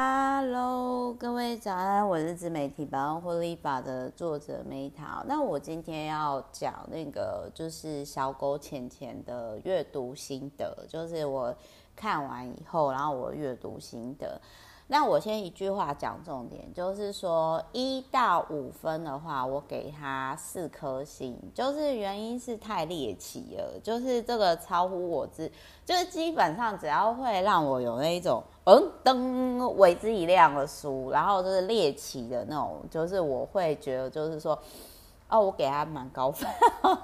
Hello，各位早安，我是自媒体百万获利法的作者梅桃。那我今天要讲那个就是小狗浅浅的阅读心得，就是我看完以后，然后我阅读心得。那我先一句话讲重点，就是说一到五分的话，我给他四颗星，就是原因是太猎奇了，就是这个超乎我之，就是基本上只要会让我有那一种嗯灯为之一亮的书，然后就是猎奇的那种，就是我会觉得就是说，哦，我给他蛮高分，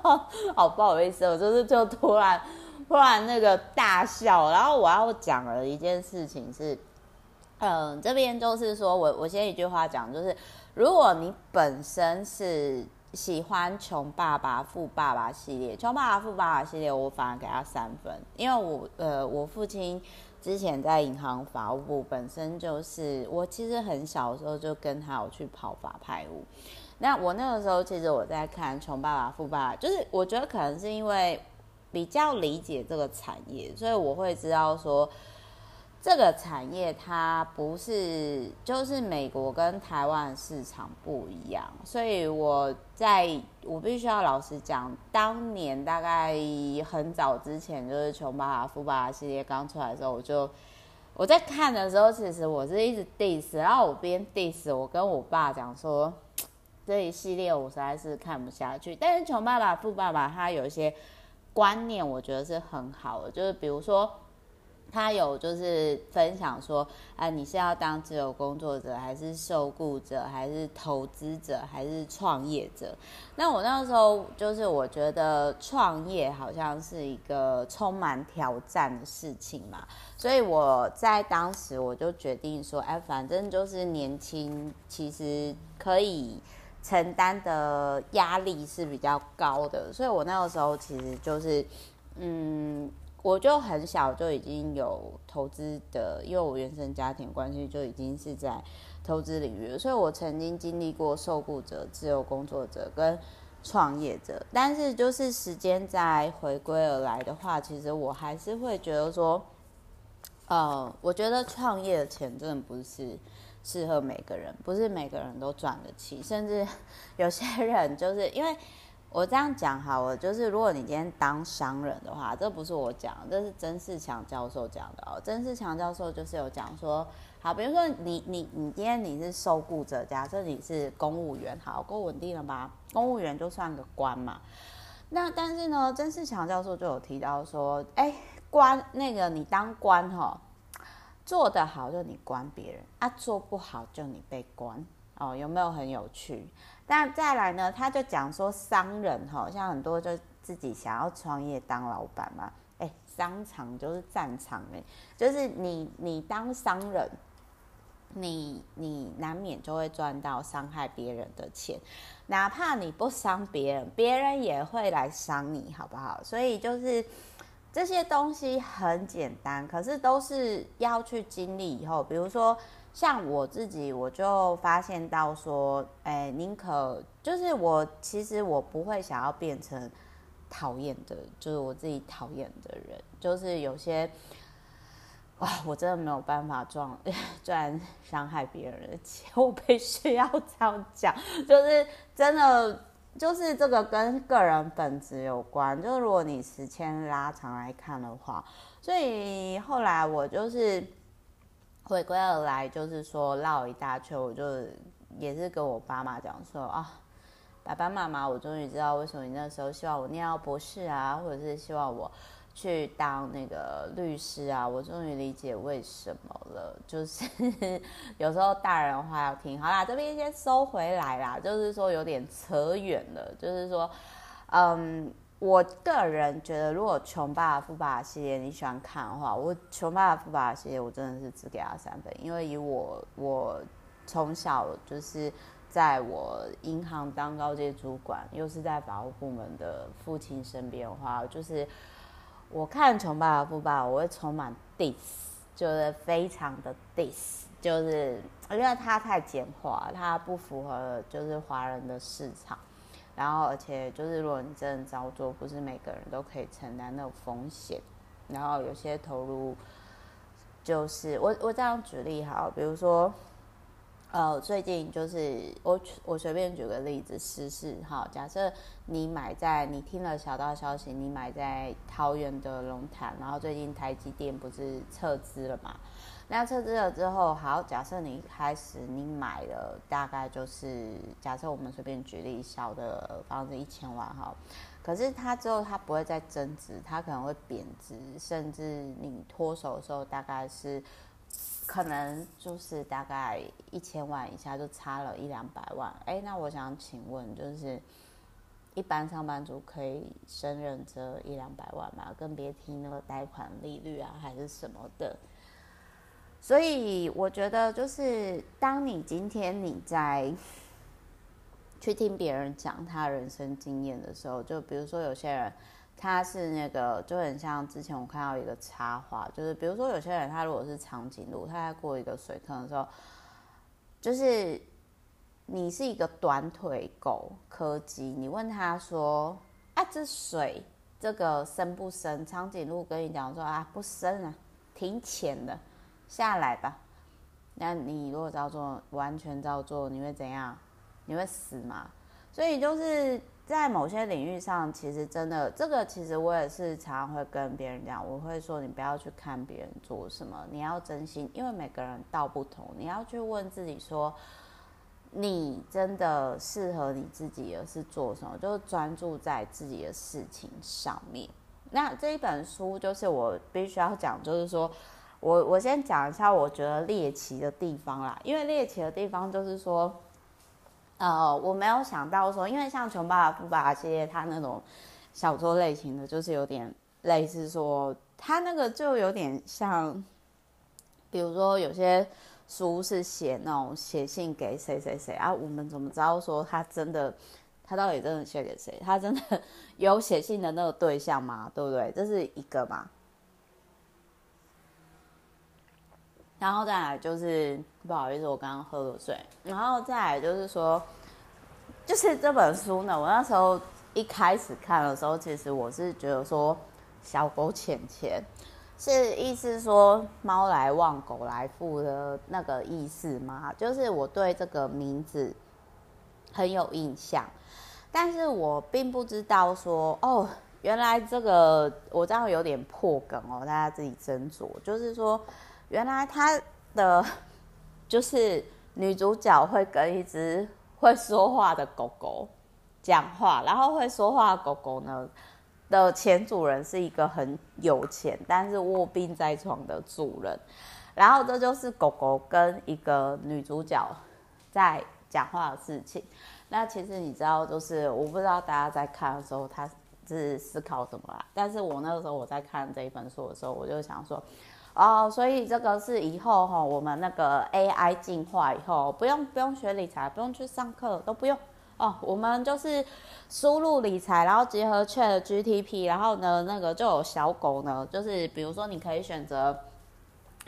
好不好意思，我就是就突然突然那个大笑，然后我要讲的一件事情是。嗯，这边就是说我我先一句话讲，就是如果你本身是喜欢《穷爸爸富爸爸》系列，《穷爸爸富爸爸》系列，我反而给他三分，因为我呃我父亲之前在银行法务部，本身就是我其实很小的时候就跟他有去跑法拍屋，那我那个时候其实我在看《穷爸爸富爸爸》，就是我觉得可能是因为比较理解这个产业，所以我会知道说。这个产业它不是，就是美国跟台湾市场不一样，所以我在我必须要老实讲，当年大概很早之前，就是《穷爸爸富爸爸》系列刚出来的时候，我就我在看的时候，其实我是一直 diss，然后我边 diss，我跟我爸讲说，这一系列我实在是看不下去。但是《穷爸爸富爸爸》它有一些观念，我觉得是很好的，就是比如说。他有就是分享说，哎，你是要当自由工作者，还是受雇者，还是投资者，还是创业者？那我那个时候就是我觉得创业好像是一个充满挑战的事情嘛，所以我在当时我就决定说，哎，反正就是年轻，其实可以承担的压力是比较高的，所以我那个时候其实就是，嗯。我就很小就已经有投资的，因为我原生家庭关系就已经是在投资领域，所以我曾经经历过受雇者、自由工作者跟创业者。但是就是时间再回归而来的话，其实我还是会觉得说，呃，我觉得创业的钱真的不是适合每个人，不是每个人都赚得起，甚至 有些人就是因为。我这样讲好了，就是如果你今天当商人的话，这不是我讲，这是曾仕强教授讲的哦。曾仕强教授就是有讲说，好，比如说你你你今天你是受雇者，假设你是公务员，好，够稳定了吧？公务员就算个官嘛。那但是呢，曾仕强教授就有提到说，哎，官那个你当官哈，做得好就你官别人啊，做不好就你被官哦，有没有很有趣？但再来呢，他就讲说商人哈，像很多就自己想要创业当老板嘛，哎，商场就是战场哎，就是你你当商人，你你难免就会赚到伤害别人的钱，哪怕你不伤别人，别人也会来伤你，好不好？所以就是这些东西很简单，可是都是要去经历以后，比如说。像我自己，我就发现到说，哎，宁可就是我，其实我不会想要变成讨厌的，就是我自己讨厌的人，就是有些，哇，我真的没有办法赚赚 伤害别人的钱，我必须要这样讲，就是真的，就是这个跟个人本质有关，就是如果你时间拉长来看的话，所以后来我就是。回归而来，就是说绕一大圈，我就也是跟我爸妈讲说啊，爸爸妈妈，我终于知道为什么你那时候希望我念到博士啊，或者是希望我去当那个律师啊，我终于理解为什么了。就是 有时候大人的话要听。好啦，这边先收回来啦，就是说有点扯远了，就是说，嗯。我个人觉得，如果《穷爸爸富爸爸》系列你喜欢看的话，我《穷爸爸富爸爸》系列我真的是只给他三分，因为以我我从小就是在我银行当高阶主管，又是在法务部门的父亲身边的话，就是我看《穷爸爸富爸爸》，我会充满 diss，就是非常的 diss，就是因为它太简化，它不符合就是华人的市场。然后，而且就是，如果你真的照做，不是每个人都可以承担那种风险。然后，有些投入就是我我这样举例好，比如说。呃，最近就是我我随便举个例子试试哈。假设你买在你听了小道消息，你买在桃园的龙潭，然后最近台积电不是撤资了嘛？那撤资了之后，好，假设你一开始你买了大概就是假设我们随便举例小的房子一千万哈，可是它之后它不会再增值，它可能会贬值，甚至你脱手的时候大概是。可能就是大概一千万以下就差了一两百万，哎，那我想请问，就是一般上班族可以胜任这一两百万吗？更别提那个贷款利率啊，还是什么的。所以我觉得，就是当你今天你在 去听别人讲他人生经验的时候，就比如说有些人。他是那个就很像之前我看到一个插画，就是比如说有些人他如果是长颈鹿，他在过一个水坑的时候，就是你是一个短腿狗柯基，你问他说啊，这水这个深不深？长颈鹿跟你讲说啊，不深啊，挺浅的，下来吧。那你如果照做，完全照做，你会怎样？你会死吗？所以就是。在某些领域上，其实真的，这个其实我也是常常会跟别人讲，我会说你不要去看别人做什么，你要真心，因为每个人道不同，你要去问自己说，你真的适合你自己的是做什么，就专注在自己的事情上面。那这一本书就是我必须要讲，就是说我我先讲一下我觉得猎奇的地方啦，因为猎奇的地方就是说。呃，我没有想到说，因为像《穷爸爸富爸爸》系列，它那种小说类型的，就是有点类似说，它那个就有点像，比如说有些书是写那种写信给谁谁谁啊，我们怎么知道说他真的，他到底真的写给谁？他真的 有写信的那个对象吗？对不对？这是一个嘛。然后再来就是不好意思，我刚刚喝了水。然后再来就是说，就是这本书呢，我那时候一开始看的时候，其实我是觉得说“小狗钱钱”是意思说“猫来旺，狗来富”的那个意思吗？就是我对这个名字很有印象，但是我并不知道说哦，原来这个我这样有点破梗哦，大家自己斟酌。就是说。原来他的 就是女主角会跟一只会说话的狗狗讲话，然后会说话的狗狗呢的前主人是一个很有钱但是卧病在床的主人，然后这就是狗狗跟一个女主角在讲话的事情。那其实你知道，就是我不知道大家在看的时候他是思考什么啦，但是我那个时候我在看这一本书的时候，我就想说。哦，所以这个是以后哈，我们那个 AI 进化以后，不用不用学理财，不用去上课，都不用哦。我们就是输入理财，然后结合 ChatGPT，然后呢，那个就有小狗呢，就是比如说你可以选择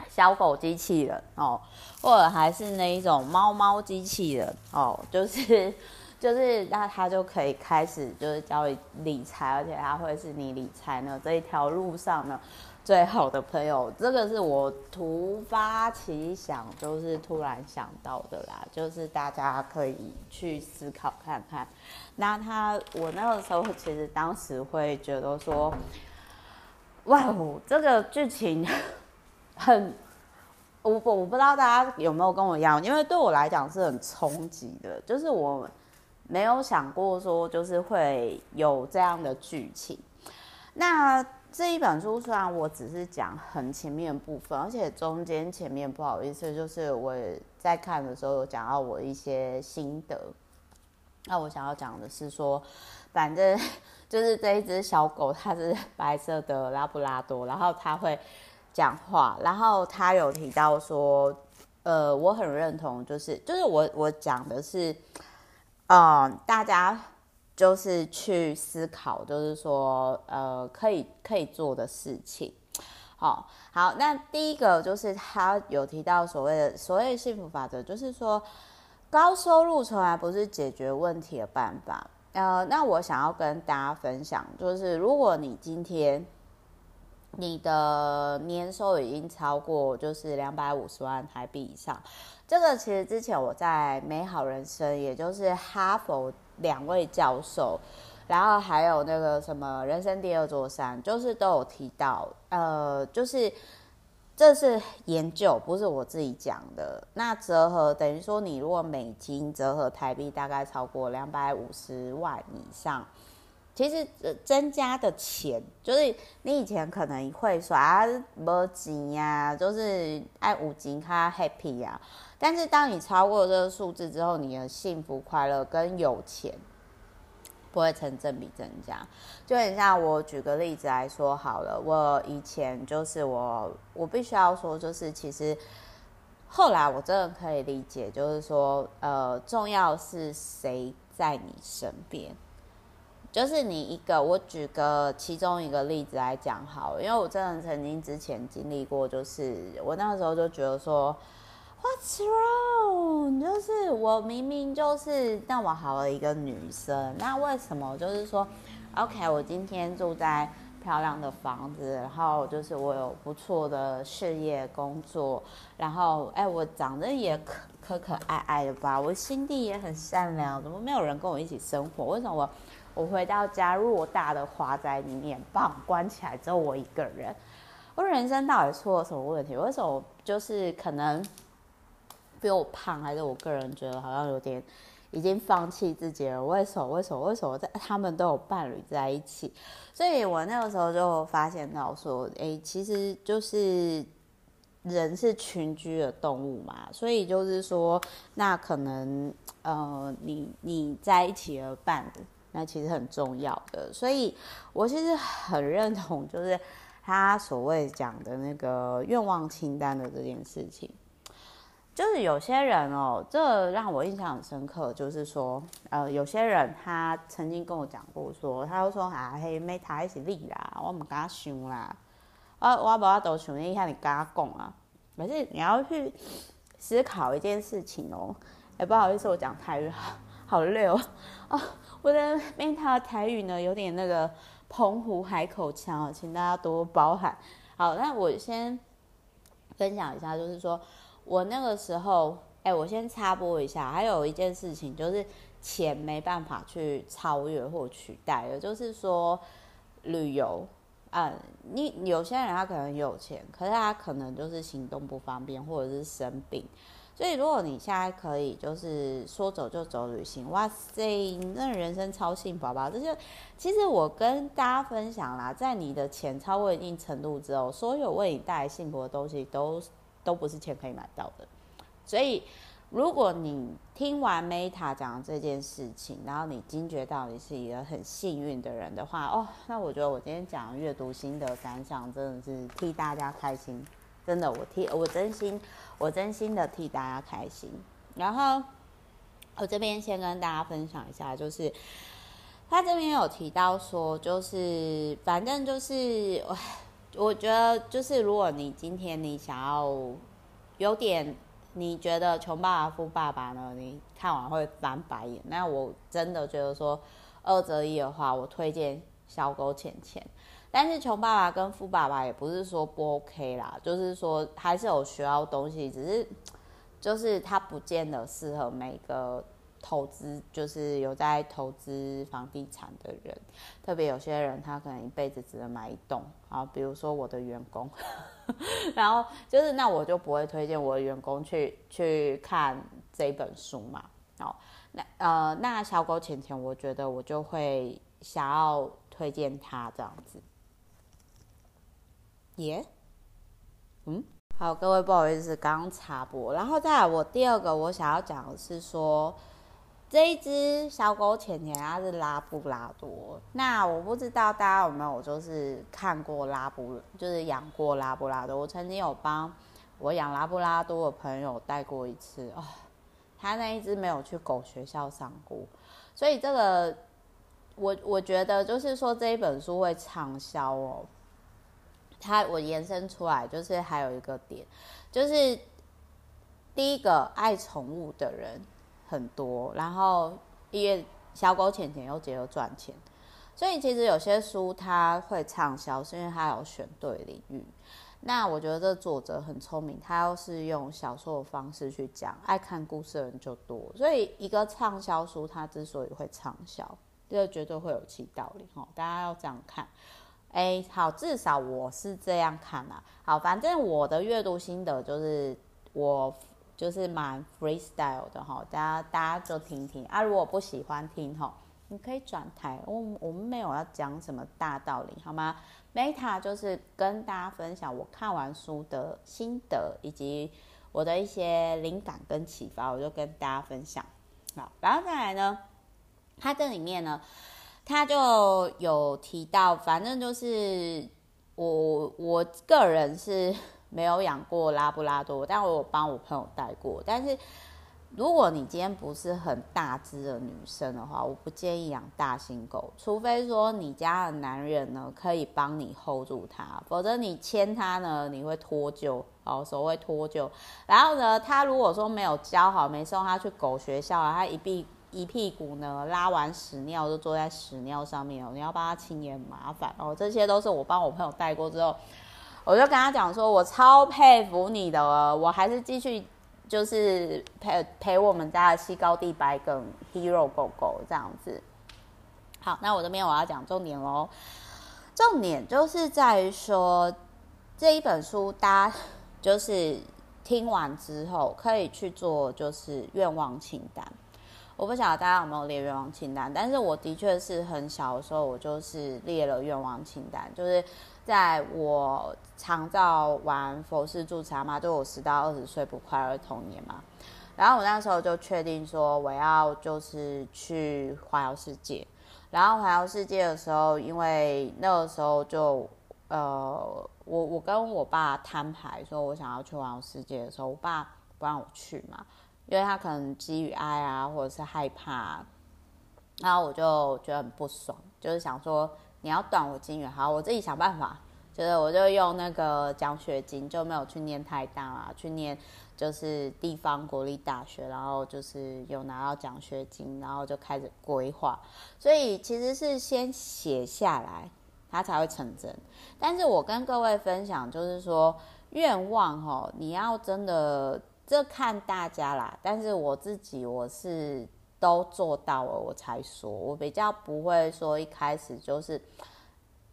小狗机器人哦，或者还是那一种猫猫机器人哦，就是 就是那它就可以开始就是教你理财，而且它会是你理财呢这一条路上呢。最好的朋友，这个是我突发奇想，就是突然想到的啦，就是大家可以去思考看看。那他，我那个时候其实当时会觉得说，哇哦，这个剧情很，我我不知道大家有没有跟我一样，因为对我来讲是很冲击的，就是我没有想过说，就是会有这样的剧情。那。这一本书虽然我只是讲很前面部分，而且中间前面不好意思，就是我在看的时候有讲到我一些心得。那我想要讲的是说，反正 就是这一只小狗，它是白色的拉布拉多，然后它会讲话，然后它有提到说，呃，我很认同，就是就是我我讲的是，嗯，大家。就是去思考，就是说，呃，可以可以做的事情。好，好，那第一个就是他有提到所谓的所谓幸福法则，就是说，高收入从来不是解决问题的办法。呃，那我想要跟大家分享，就是如果你今天你的年收已经超过就是两百五十万台币以上。这个其实之前我在美好人生，也就是哈佛两位教授，然后还有那个什么人生第二座山，就是都有提到，呃，就是这是研究，不是我自己讲的。那折合等于说，你如果美金折合台币，大概超过两百五十万以上。其实增加的钱，就是你以前可能会说啊，没钱呀，就是爱五金卡 happy 呀。但是当你超过这个数字之后，你的幸福、快乐跟有钱不会成正比增加。就很像我举个例子来说好了，我以前就是我，我必须要说，就是其实后来我真的可以理解，就是说，呃，重要是谁在你身边。就是你一个，我举个其中一个例子来讲好，因为我真的曾经之前经历过，就是我那个时候就觉得说，What's wrong？就是我明明就是那么好的一个女生，那为什么就是说，OK，我今天住在漂亮的房子，然后就是我有不错的事业工作，然后哎，我长得也可可可爱爱的吧，我心地也很善良，怎么没有人跟我一起生活？为什么我？我回到家，偌大的华宅里面，棒关起来，只有我一个人。我人生到底出了什么问题？为什么就是可能比我胖，还是我个人觉得好像有点已经放弃自己了？为什么？为什么？为什么在他们都有伴侣在一起？所以我那个时候就发现到说，哎，其实就是人是群居的动物嘛，所以就是说，那可能呃，你你在一起的伴侣。那其实很重要的，所以我其实很认同，就是他所谓讲的那个愿望清单的这件事情。就是有些人哦，这让我印象很深刻，就是说，呃，有些人他曾经跟我讲过，说，他就说啊，嘿，没他是你啦，我唔敢想啦，我我把我都想一下，你跟他讲啊，可是你要去思考一件事情哦。哎，不好意思，我讲台语 好好溜哦。我的 Meta 台语呢，有点那个澎湖海口腔，请大家多包涵。好，那我先分享一下，就是说我那个时候，哎，我先插播一下，还有一件事情就是钱没办法去超越或取代的，就是说旅游啊，你有些人他可能有钱，可是他可能就是行动不方便，或者是生病。所以，如果你现在可以就是说走就走旅行，哇塞，那人生超幸福，好不好？这就其实我跟大家分享啦，在你的钱超过一定程度之后，所有为你带来幸福的东西都都不是钱可以买到的。所以，如果你听完 Meta 讲这件事情，然后你惊觉到你是一个很幸运的人的话，哦，那我觉得我今天讲阅读心得感想真的是替大家开心。真的，我替我真心，我真心的替大家开心。然后我这边先跟大家分享一下，就是他这边有提到说，就是反正就是我我觉得就是如果你今天你想要有点你觉得穷爸爸富爸爸呢，你看完会翻白眼，那我真的觉得说二择一的话，我推荐小狗钱钱。但是穷爸爸跟富爸爸也不是说不 OK 啦，就是说还是有需要东西，只是就是他不见得适合每个投资，就是有在投资房地产的人，特别有些人他可能一辈子只能买一栋啊，比如说我的员工，然后就是那我就不会推荐我的员工去去看这本书嘛，好，那呃那小狗钱钱，我觉得我就会想要推荐他这样子。耶？嗯，好，各位不好意思，刚刚插播，然后再来我第二个我想要讲的是说，这一只小狗钱钱它是拉布拉多，那我不知道大家有没有就是看过拉布，就是养过拉布拉多，我曾经有帮我养拉布拉多的朋友带过一次。哦，他那一只没有去狗学校上过，所以这个我我觉得就是说这一本书会畅销哦。它我延伸出来就是还有一个点，就是第一个爱宠物的人很多，然后因为小狗钱钱又结合赚钱，所以其实有些书它会畅销，是因为它有选对领域。那我觉得这作者很聪明，他要是用小说的方式去讲，爱看故事的人就多。所以一个畅销书，它之所以会畅销，这个绝对会有其道理哈。大家要这样看。哎，好，至少我是这样看啊。好，反正我的阅读心得就是我就是蛮 freestyle 的哈，大家大家就听听啊。如果不喜欢听哈，你可以转台。我我们没有要讲什么大道理，好吗？Meta 就是跟大家分享我看完书的心得，以及我的一些灵感跟启发，我就跟大家分享。好，然后再来呢，它这里面呢。他就有提到，反正就是我我个人是 没有养过拉布拉多，但我有帮我朋友带过。但是如果你今天不是很大只的女生的话，我不建议养大型狗，除非说你家的男人呢可以帮你 hold 住它，否则你牵它呢你会脱臼，哦，手会脱臼。然后呢，他如果说没有教好，没送他去狗学校啊，他一闭。一屁股呢，拉完屎尿就坐在屎尿上面哦，你要帮他清也很麻烦哦。这些都是我帮我朋友带过之后，我就跟他讲说，我超佩服你的哦，我还是继续就是陪陪我们家的西高地白梗 Hero 狗狗这样子。好，那我这边我要讲重点喽，重点就是在于说这一本书，大家就是听完之后可以去做就是愿望清单。我不晓得大家有没有列愿望清单，但是我的确是很小的时候，我就是列了愿望清单，就是在我长照完佛事住持嘛，就我十到二十岁不快乐童年嘛，然后我那时候就确定说我要就是去环游世界，然后环游世界的时候，因为那个时候就呃，我我跟我爸摊牌说我想要去环游世界的时候，我爸不让我去嘛。因为他可能基于爱啊，或者是害怕啊，然后我就觉得很不爽，就是想说你要断我金源，好，我自己想办法，就是我就用那个奖学金，就没有去念太大啊，去念就是地方国立大学，然后就是有拿到奖学金，然后就开始规划，所以其实是先写下来，它才会成真。但是我跟各位分享，就是说愿望齁，你要真的。这看大家啦，但是我自己我是都做到了，我才说，我比较不会说一开始就是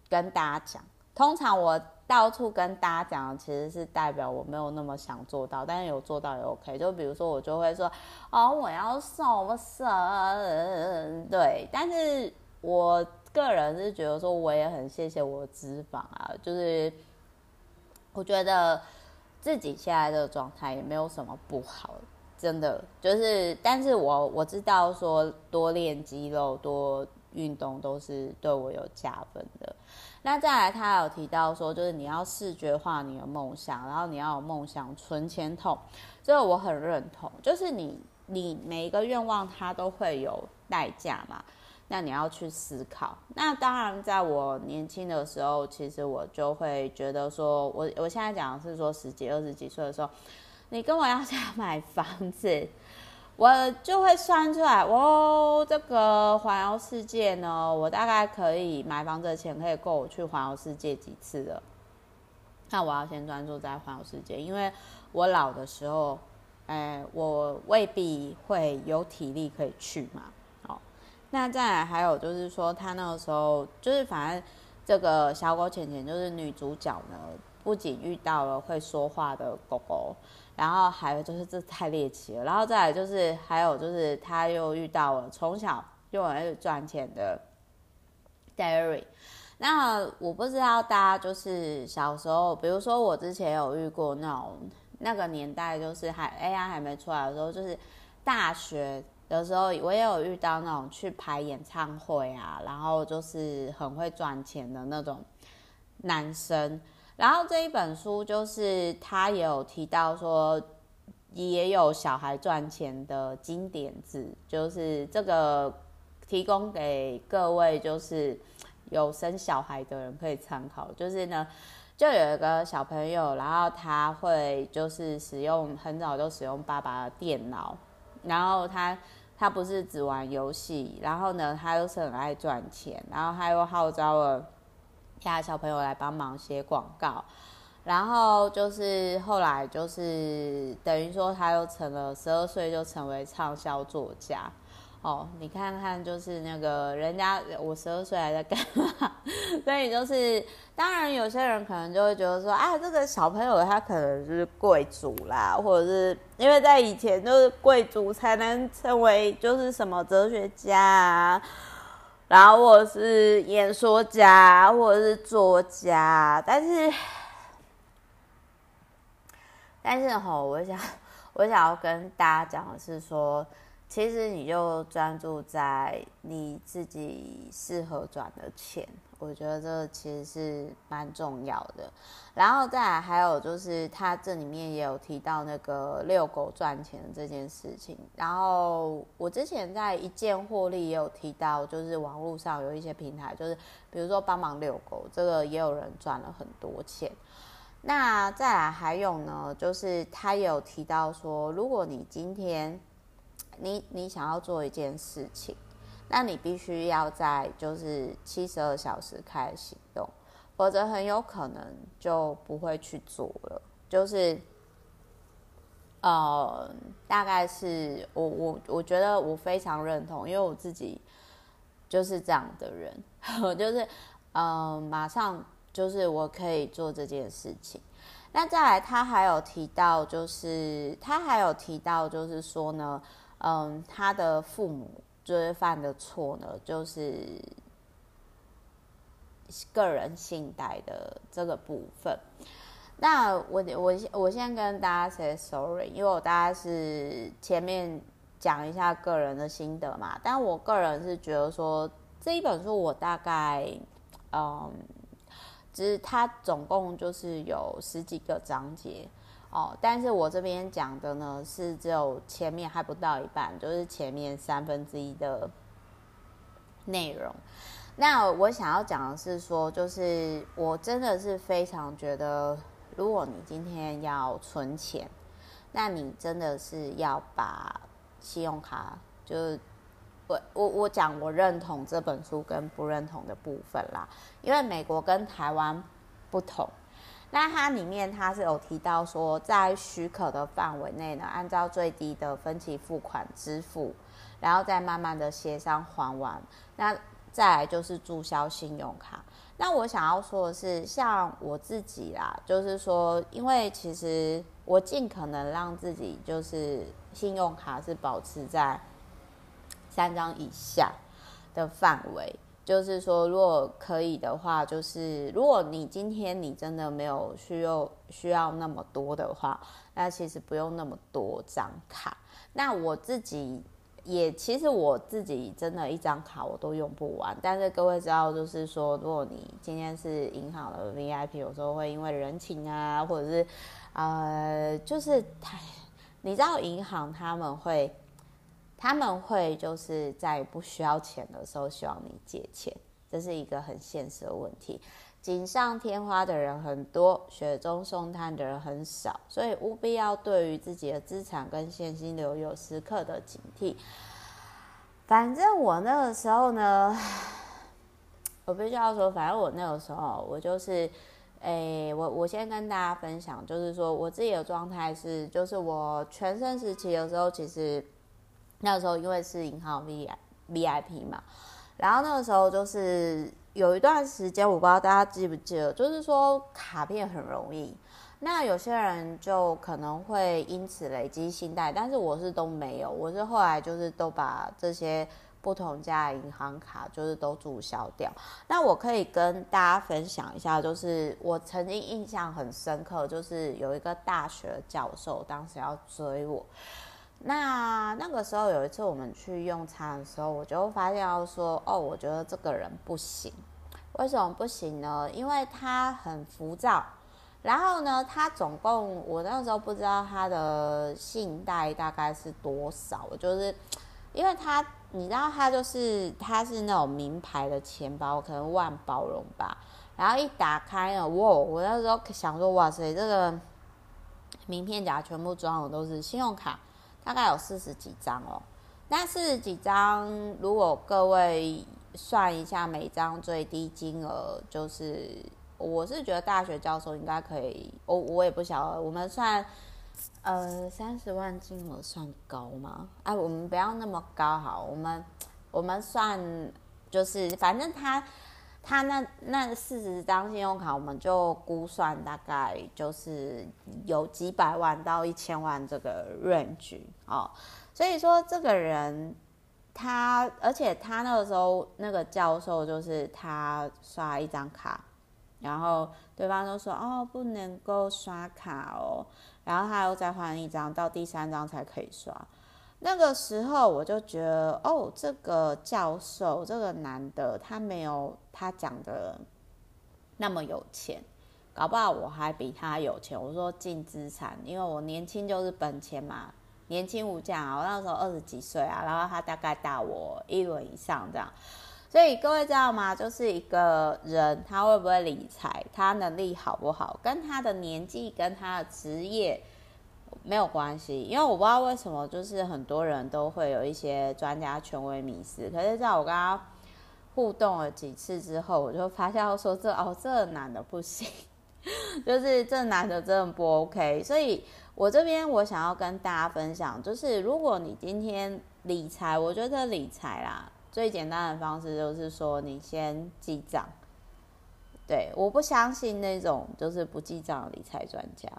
跟大家讲。通常我到处跟大家讲，其实是代表我没有那么想做到，但是有做到也 OK。就比如说我就会说，哦，我要瘦身，对。但是我个人是觉得说，我也很谢谢我脂肪啊，就是我觉得。自己现在的状态也没有什么不好，真的就是，但是我我知道说多练肌肉、多运动都是对我有加分的。那再来，他有提到说，就是你要视觉化你的梦想，然后你要有梦想存钱筒，这个我很认同。就是你你每一个愿望它都会有代价嘛。那你要去思考。那当然，在我年轻的时候，其实我就会觉得说，我我现在讲的是说十几、二十几岁的时候，你跟我要想 买房子，我就会算出来，哦，这个环游世界呢，我大概可以买房子的钱可以够我去环游世界几次的。那我要先专注在环游世界，因为我老的时候，哎，我未必会有体力可以去嘛。那再来还有就是说，他那个时候就是反正这个小狗浅浅就是女主角呢，不仅遇到了会说话的狗狗，然后还有就是这太猎奇了，然后再来就是还有就是他又遇到了从小就很赚钱的 Derry。那我不知道大家就是小时候，比如说我之前有遇过那种那个年代，就是还 AI 还没出来的时候，就是大学。有时候我也有遇到那种去排演唱会啊，然后就是很会赚钱的那种男生。然后这一本书就是他也有提到说，也有小孩赚钱的金点子，就是这个提供给各位就是有生小孩的人可以参考。就是呢，就有一个小朋友，然后他会就是使用很早就使用爸爸的电脑，然后他。他不是只玩游戏，然后呢，他又是很爱赚钱，然后他又号召了其他小朋友来帮忙写广告，然后就是后来就是等于说他又成了十二岁就成为畅销作家。哦，你看看，就是那个人家，我十二岁还在干嘛？所以就是，当然有些人可能就会觉得说，啊，这个小朋友他可能是贵族啦，或者是因为在以前就是贵族才能成为就是什么哲学家啊，然后或者是演说家，或者是作家，但是，但是吼，我想，我想要跟大家讲的是说。其实你就专注在你自己适合赚的钱，我觉得这其实是蛮重要的。然后再来还有就是，他这里面也有提到那个遛狗赚钱这件事情。然后我之前在一键获利也有提到，就是网络上有一些平台，就是比如说帮忙遛狗，这个也有人赚了很多钱。那再来还有呢，就是他也有提到说，如果你今天你你想要做一件事情，那你必须要在就是七十二小时开始行动，否则很有可能就不会去做了。就是，呃，大概是我我我觉得我非常认同，因为我自己就是这样的人，我 就是呃马上就是我可以做这件事情。那再来，他还有提到，就是他还有提到，就是说呢。嗯，他的父母就是犯的错呢，就是个人信贷的这个部分。那我我我先跟大家 say sorry，因为我大概是前面讲一下个人的心得嘛，但我个人是觉得说这一本书我大概嗯，只是它总共就是有十几个章节。哦，但是我这边讲的呢，是只有前面还不到一半，就是前面三分之一的内容。那我想要讲的是说，就是我真的是非常觉得，如果你今天要存钱，那你真的是要把信用卡，就是我我我讲我认同这本书跟不认同的部分啦，因为美国跟台湾不同。那它里面它是有提到说，在许可的范围内呢，按照最低的分期付款支付，然后再慢慢的协商还完。那再来就是注销信用卡。那我想要说的是，像我自己啦，就是说，因为其实我尽可能让自己就是信用卡是保持在三张以下的范围。就是说，如果可以的话，就是如果你今天你真的没有需要需要那么多的话，那其实不用那么多张卡。那我自己也其实我自己真的一张卡我都用不完。但是各位知道，就是说，如果你今天是银行的 VIP，有时候会因为人情啊，或者是呃，就是太你知道银行他们会。他们会就是在不需要钱的时候希望你借钱，这是一个很现实的问题。锦上添花的人很多，雪中送炭的人很少，所以务必要对于自己的资产跟现金流有时刻的警惕。反正我那个时候呢，我必须要说，反正我那个时候我就是，诶，我我先跟大家分享，就是说我自己的状态是，就是我全盛时期的时候，其实。那个时候因为是银行 V I V I P 嘛，然后那个时候就是有一段时间，我不知道大家记不记得，就是说卡片很容易，那有些人就可能会因此累积信贷，但是我是都没有，我是后来就是都把这些不同家的银行卡就是都注销掉。那我可以跟大家分享一下，就是我曾经印象很深刻，就是有一个大学教授当时要追我。那那个时候有一次我们去用餐的时候，我就发现要说，哦，我觉得这个人不行。为什么不行呢？因为他很浮躁。然后呢，他总共我那时候不知道他的信贷大概是多少，就是因为他你知道他就是他是那种名牌的钱包，可能万宝龙吧。然后一打开呢，哇！我那时候想说，哇塞，这个名片夹全部装的都是信用卡。大概有四十几张哦，那四十几张，如果各位算一下，每张最低金额，就是我是觉得大学教授应该可以，我我也不晓得，我们算呃三十万金额算高吗？哎，我们不要那么高好，我们我们算就是反正他。他那那四十张信用卡，我们就估算大概就是有几百万到一千万这个 range 哦。所以说这个人他，而且他那个时候那个教授就是他刷一张卡，然后对方就说哦不能够刷卡哦，然后他又再换一张，到第三张才可以刷。那个时候我就觉得，哦，这个教授，这个男的，他没有他讲的那么有钱，搞不好我还比他有钱。我说净资产，因为我年轻就是本钱嘛，年轻无价啊。我那时候二十几岁啊，然后他大概大我一轮以上这样。所以各位知道吗？就是一个人他会不会理财，他能力好不好，跟他的年纪跟他的职业。没有关系，因为我不知道为什么，就是很多人都会有一些专家权威迷思。可是，在我跟他互动了几次之后，我就发现说这哦，这男的不行，就是这男的真的不 OK。所以我这边我想要跟大家分享，就是如果你今天理财，我觉得理财啦，最简单的方式就是说你先记账。对，我不相信那种就是不记账的理财专家。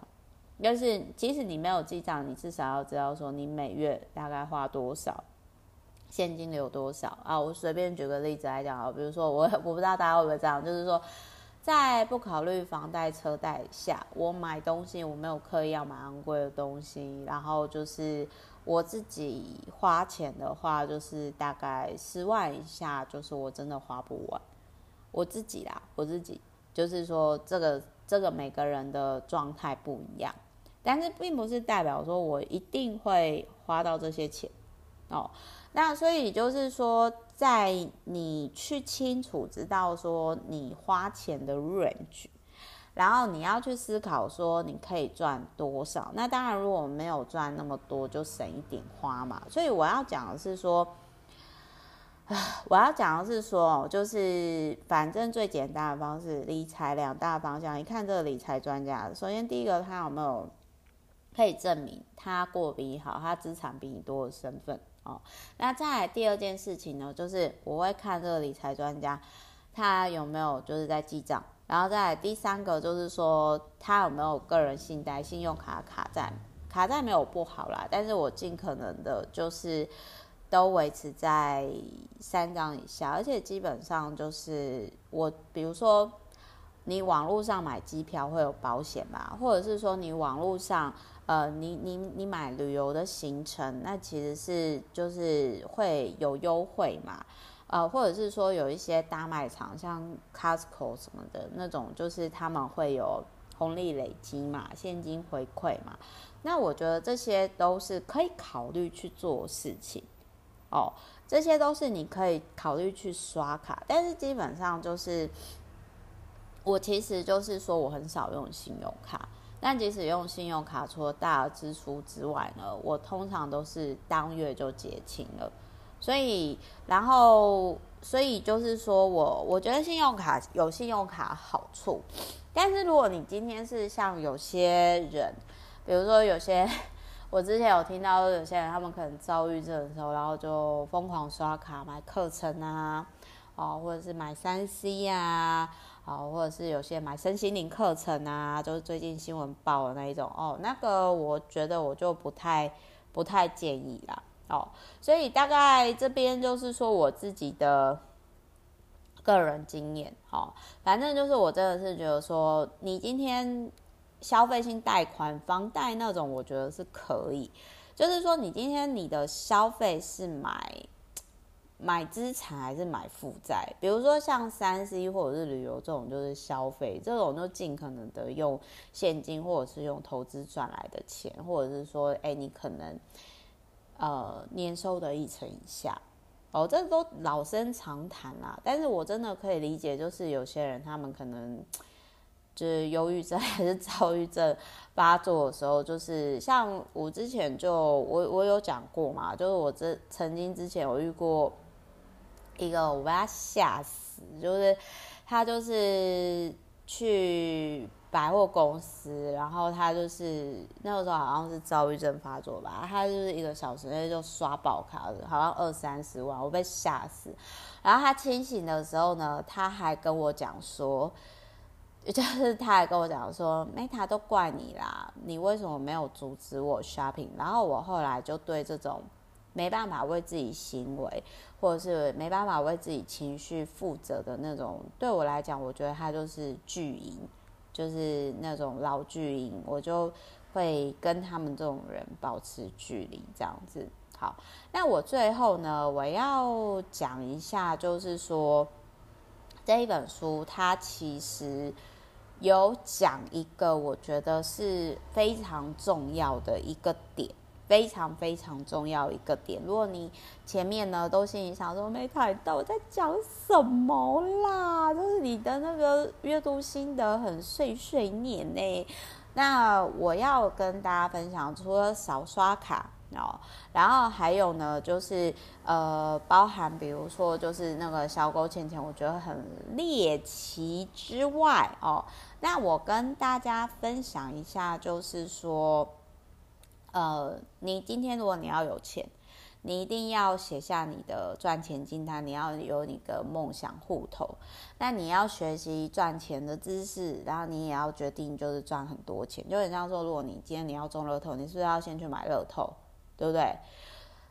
就是，即使你没有记账，你至少要知道说你每月大概花多少，现金流多少啊。我随便举个例子来讲啊，比如说我我不知道大家会不会这样，就是说在不考虑房贷车贷下，我买东西我没有刻意要买昂贵的东西，然后就是我自己花钱的话，就是大概十万以下，就是我真的花不完。我自己啦，我自己就是说这个这个每个人的状态不一样。但是并不是代表说我一定会花到这些钱哦。那所以就是说，在你去清楚知道说你花钱的 range，然后你要去思考说你可以赚多少。那当然，如果没有赚那么多，就省一点花嘛。所以我要讲的是说，我要讲的是说，就是反正最简单的方式，理财两大方向。你看这个理财专家，首先第一个他有没有？可以证明他过比你好，他资产比你多的身份哦。那再来第二件事情呢，就是我会看这个理财专家他有没有就是在记账，然后再来第三个就是说他有没有个人信贷、信用卡卡债，卡债没有不好啦，但是我尽可能的就是都维持在三张以下，而且基本上就是我比如说你网络上买机票会有保险嘛，或者是说你网络上。呃，你你你买旅游的行程，那其实是就是会有优惠嘛，呃，或者是说有一些大卖场，像 Costco 什么的那种，就是他们会有红利累积嘛，现金回馈嘛。那我觉得这些都是可以考虑去做事情哦，这些都是你可以考虑去刷卡，但是基本上就是我其实就是说我很少用信用卡。但即使用信用卡，除了大额支出之外呢，我通常都是当月就结清了。所以，然后，所以就是说我我觉得信用卡有信用卡好处，但是如果你今天是像有些人，比如说有些我之前有听到有些人他们可能遭遇这种时候，然后就疯狂刷卡买课程啊，哦，或者是买三 C 啊。好，或者是有些买身心灵课程啊，就是最近新闻报的那一种哦，那个我觉得我就不太不太建议啦哦，所以大概这边就是说我自己的个人经验哦，反正就是我真的是觉得说，你今天消费性贷款、房贷那种，我觉得是可以，就是说你今天你的消费是买。买资产还是买负债？比如说像三 C 或者是旅游这种，就是消费这种，就尽可能的用现金或者是用投资赚来的钱，或者是说，哎，你可能呃年收的一成以下，哦，这都老生常谈啦。但是我真的可以理解，就是有些人他们可能就是忧郁症还是躁郁症发作的时候，就是像我之前就我我有讲过嘛，就是我这曾经之前有遇过一个我被他吓死，就是他就是去百货公司，然后他就是那个时候好像是躁郁症发作吧，他就是一个小时内就刷爆卡了，好像二三十万，我被吓死。然后他清醒的时候呢，他还跟我讲说。就是他还跟我讲说，Meta 都怪你啦，你为什么没有阻止我 shopping？然后我后来就对这种没办法为自己行为，或者是没办法为自己情绪负责的那种，对我来讲，我觉得他就是巨婴，就是那种老巨婴，我就会跟他们这种人保持距离，这样子。好，那我最后呢，我要讲一下，就是说这一本书它其实。有讲一个我觉得是非常重要的一个点，非常非常重要一个点。如果你前面呢都心里想说没看到我在讲什么啦，就是你的那个阅读心得很碎碎念呢，那我要跟大家分享，除了少刷卡。哦，然后还有呢，就是呃，包含比如说，就是那个小狗钱钱，我觉得很猎奇之外哦，那我跟大家分享一下，就是说，呃，你今天如果你要有钱，你一定要写下你的赚钱清单，你要有你的梦想户头，那你要学习赚钱的知识，然后你也要决定就是赚很多钱，就很像说，如果你今天你要中乐透，你是不是要先去买乐透？对不对？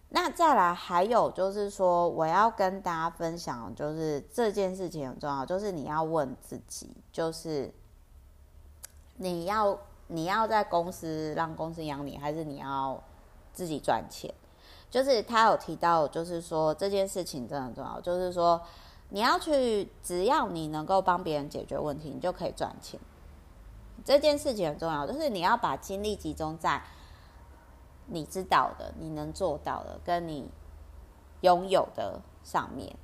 那再来还有就是说，我要跟大家分享，就是这件事情很重要，就是你要问自己，就是你要你要在公司让公司养你，还是你要自己赚钱？就是他有提到，就是说这件事情真的很重要，就是说你要去，只要你能够帮别人解决问题，你就可以赚钱。这件事情很重要，就是你要把精力集中在。你知道的，你能做到的，跟你拥有的上面，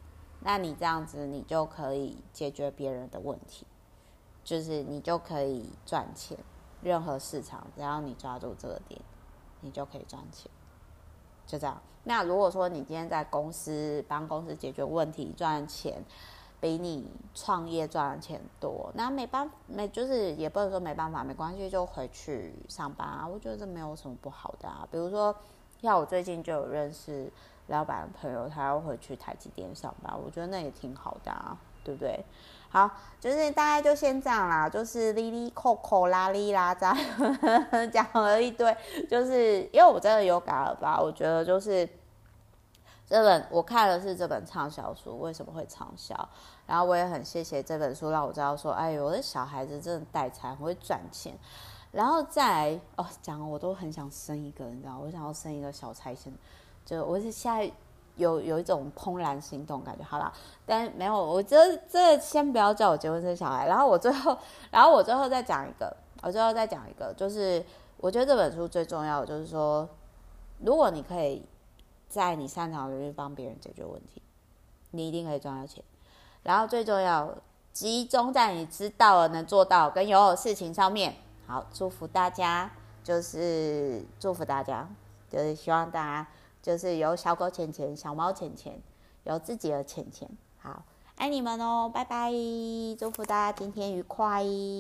那你这样子，你就可以解决别人的问题，就是你就可以赚钱。任何市场，只要你抓住这个点，你就可以赚钱。就这样。那如果说你今天在公司帮公司解决问题赚钱，比你创业赚的钱多，那没办，没就是也不能说没办法，没关系，就回去上班啊。我觉得这没有什么不好的啊。比如说，像我最近就有认识老板的朋友，他要回去台积电上班，我觉得那也挺好的啊，对不对？好，就是大概就先这样啦，就是哩哩扣扣啦哩啦喳讲了一堆，就是因为我真的有感而发，我觉得就是。这本我看的是这本畅销书，为什么会畅销？然后我也很谢谢这本书，让我知道说，哎呦，我的小孩子真的带财，很会赚钱。然后再来哦，讲我都很想生一个，你知道，我想要生一个小财神，就我是现在有有一种怦然心动感觉。好了，但没有，我这这先不要叫我结婚生小孩。然后我最后，然后我最后再讲一个，我最后再讲一个，就是我觉得这本书最重要的就是说，如果你可以。在你擅长的领域帮别人解决问题，你一定可以赚到钱。然后最重要，集中在你知道了、能做到跟有事情上面。好，祝福大家，就是祝福大家，就是希望大家就是有小狗钱钱、小猫钱钱，有自己的钱钱。好，爱你们哦，拜拜！祝福大家今天愉快。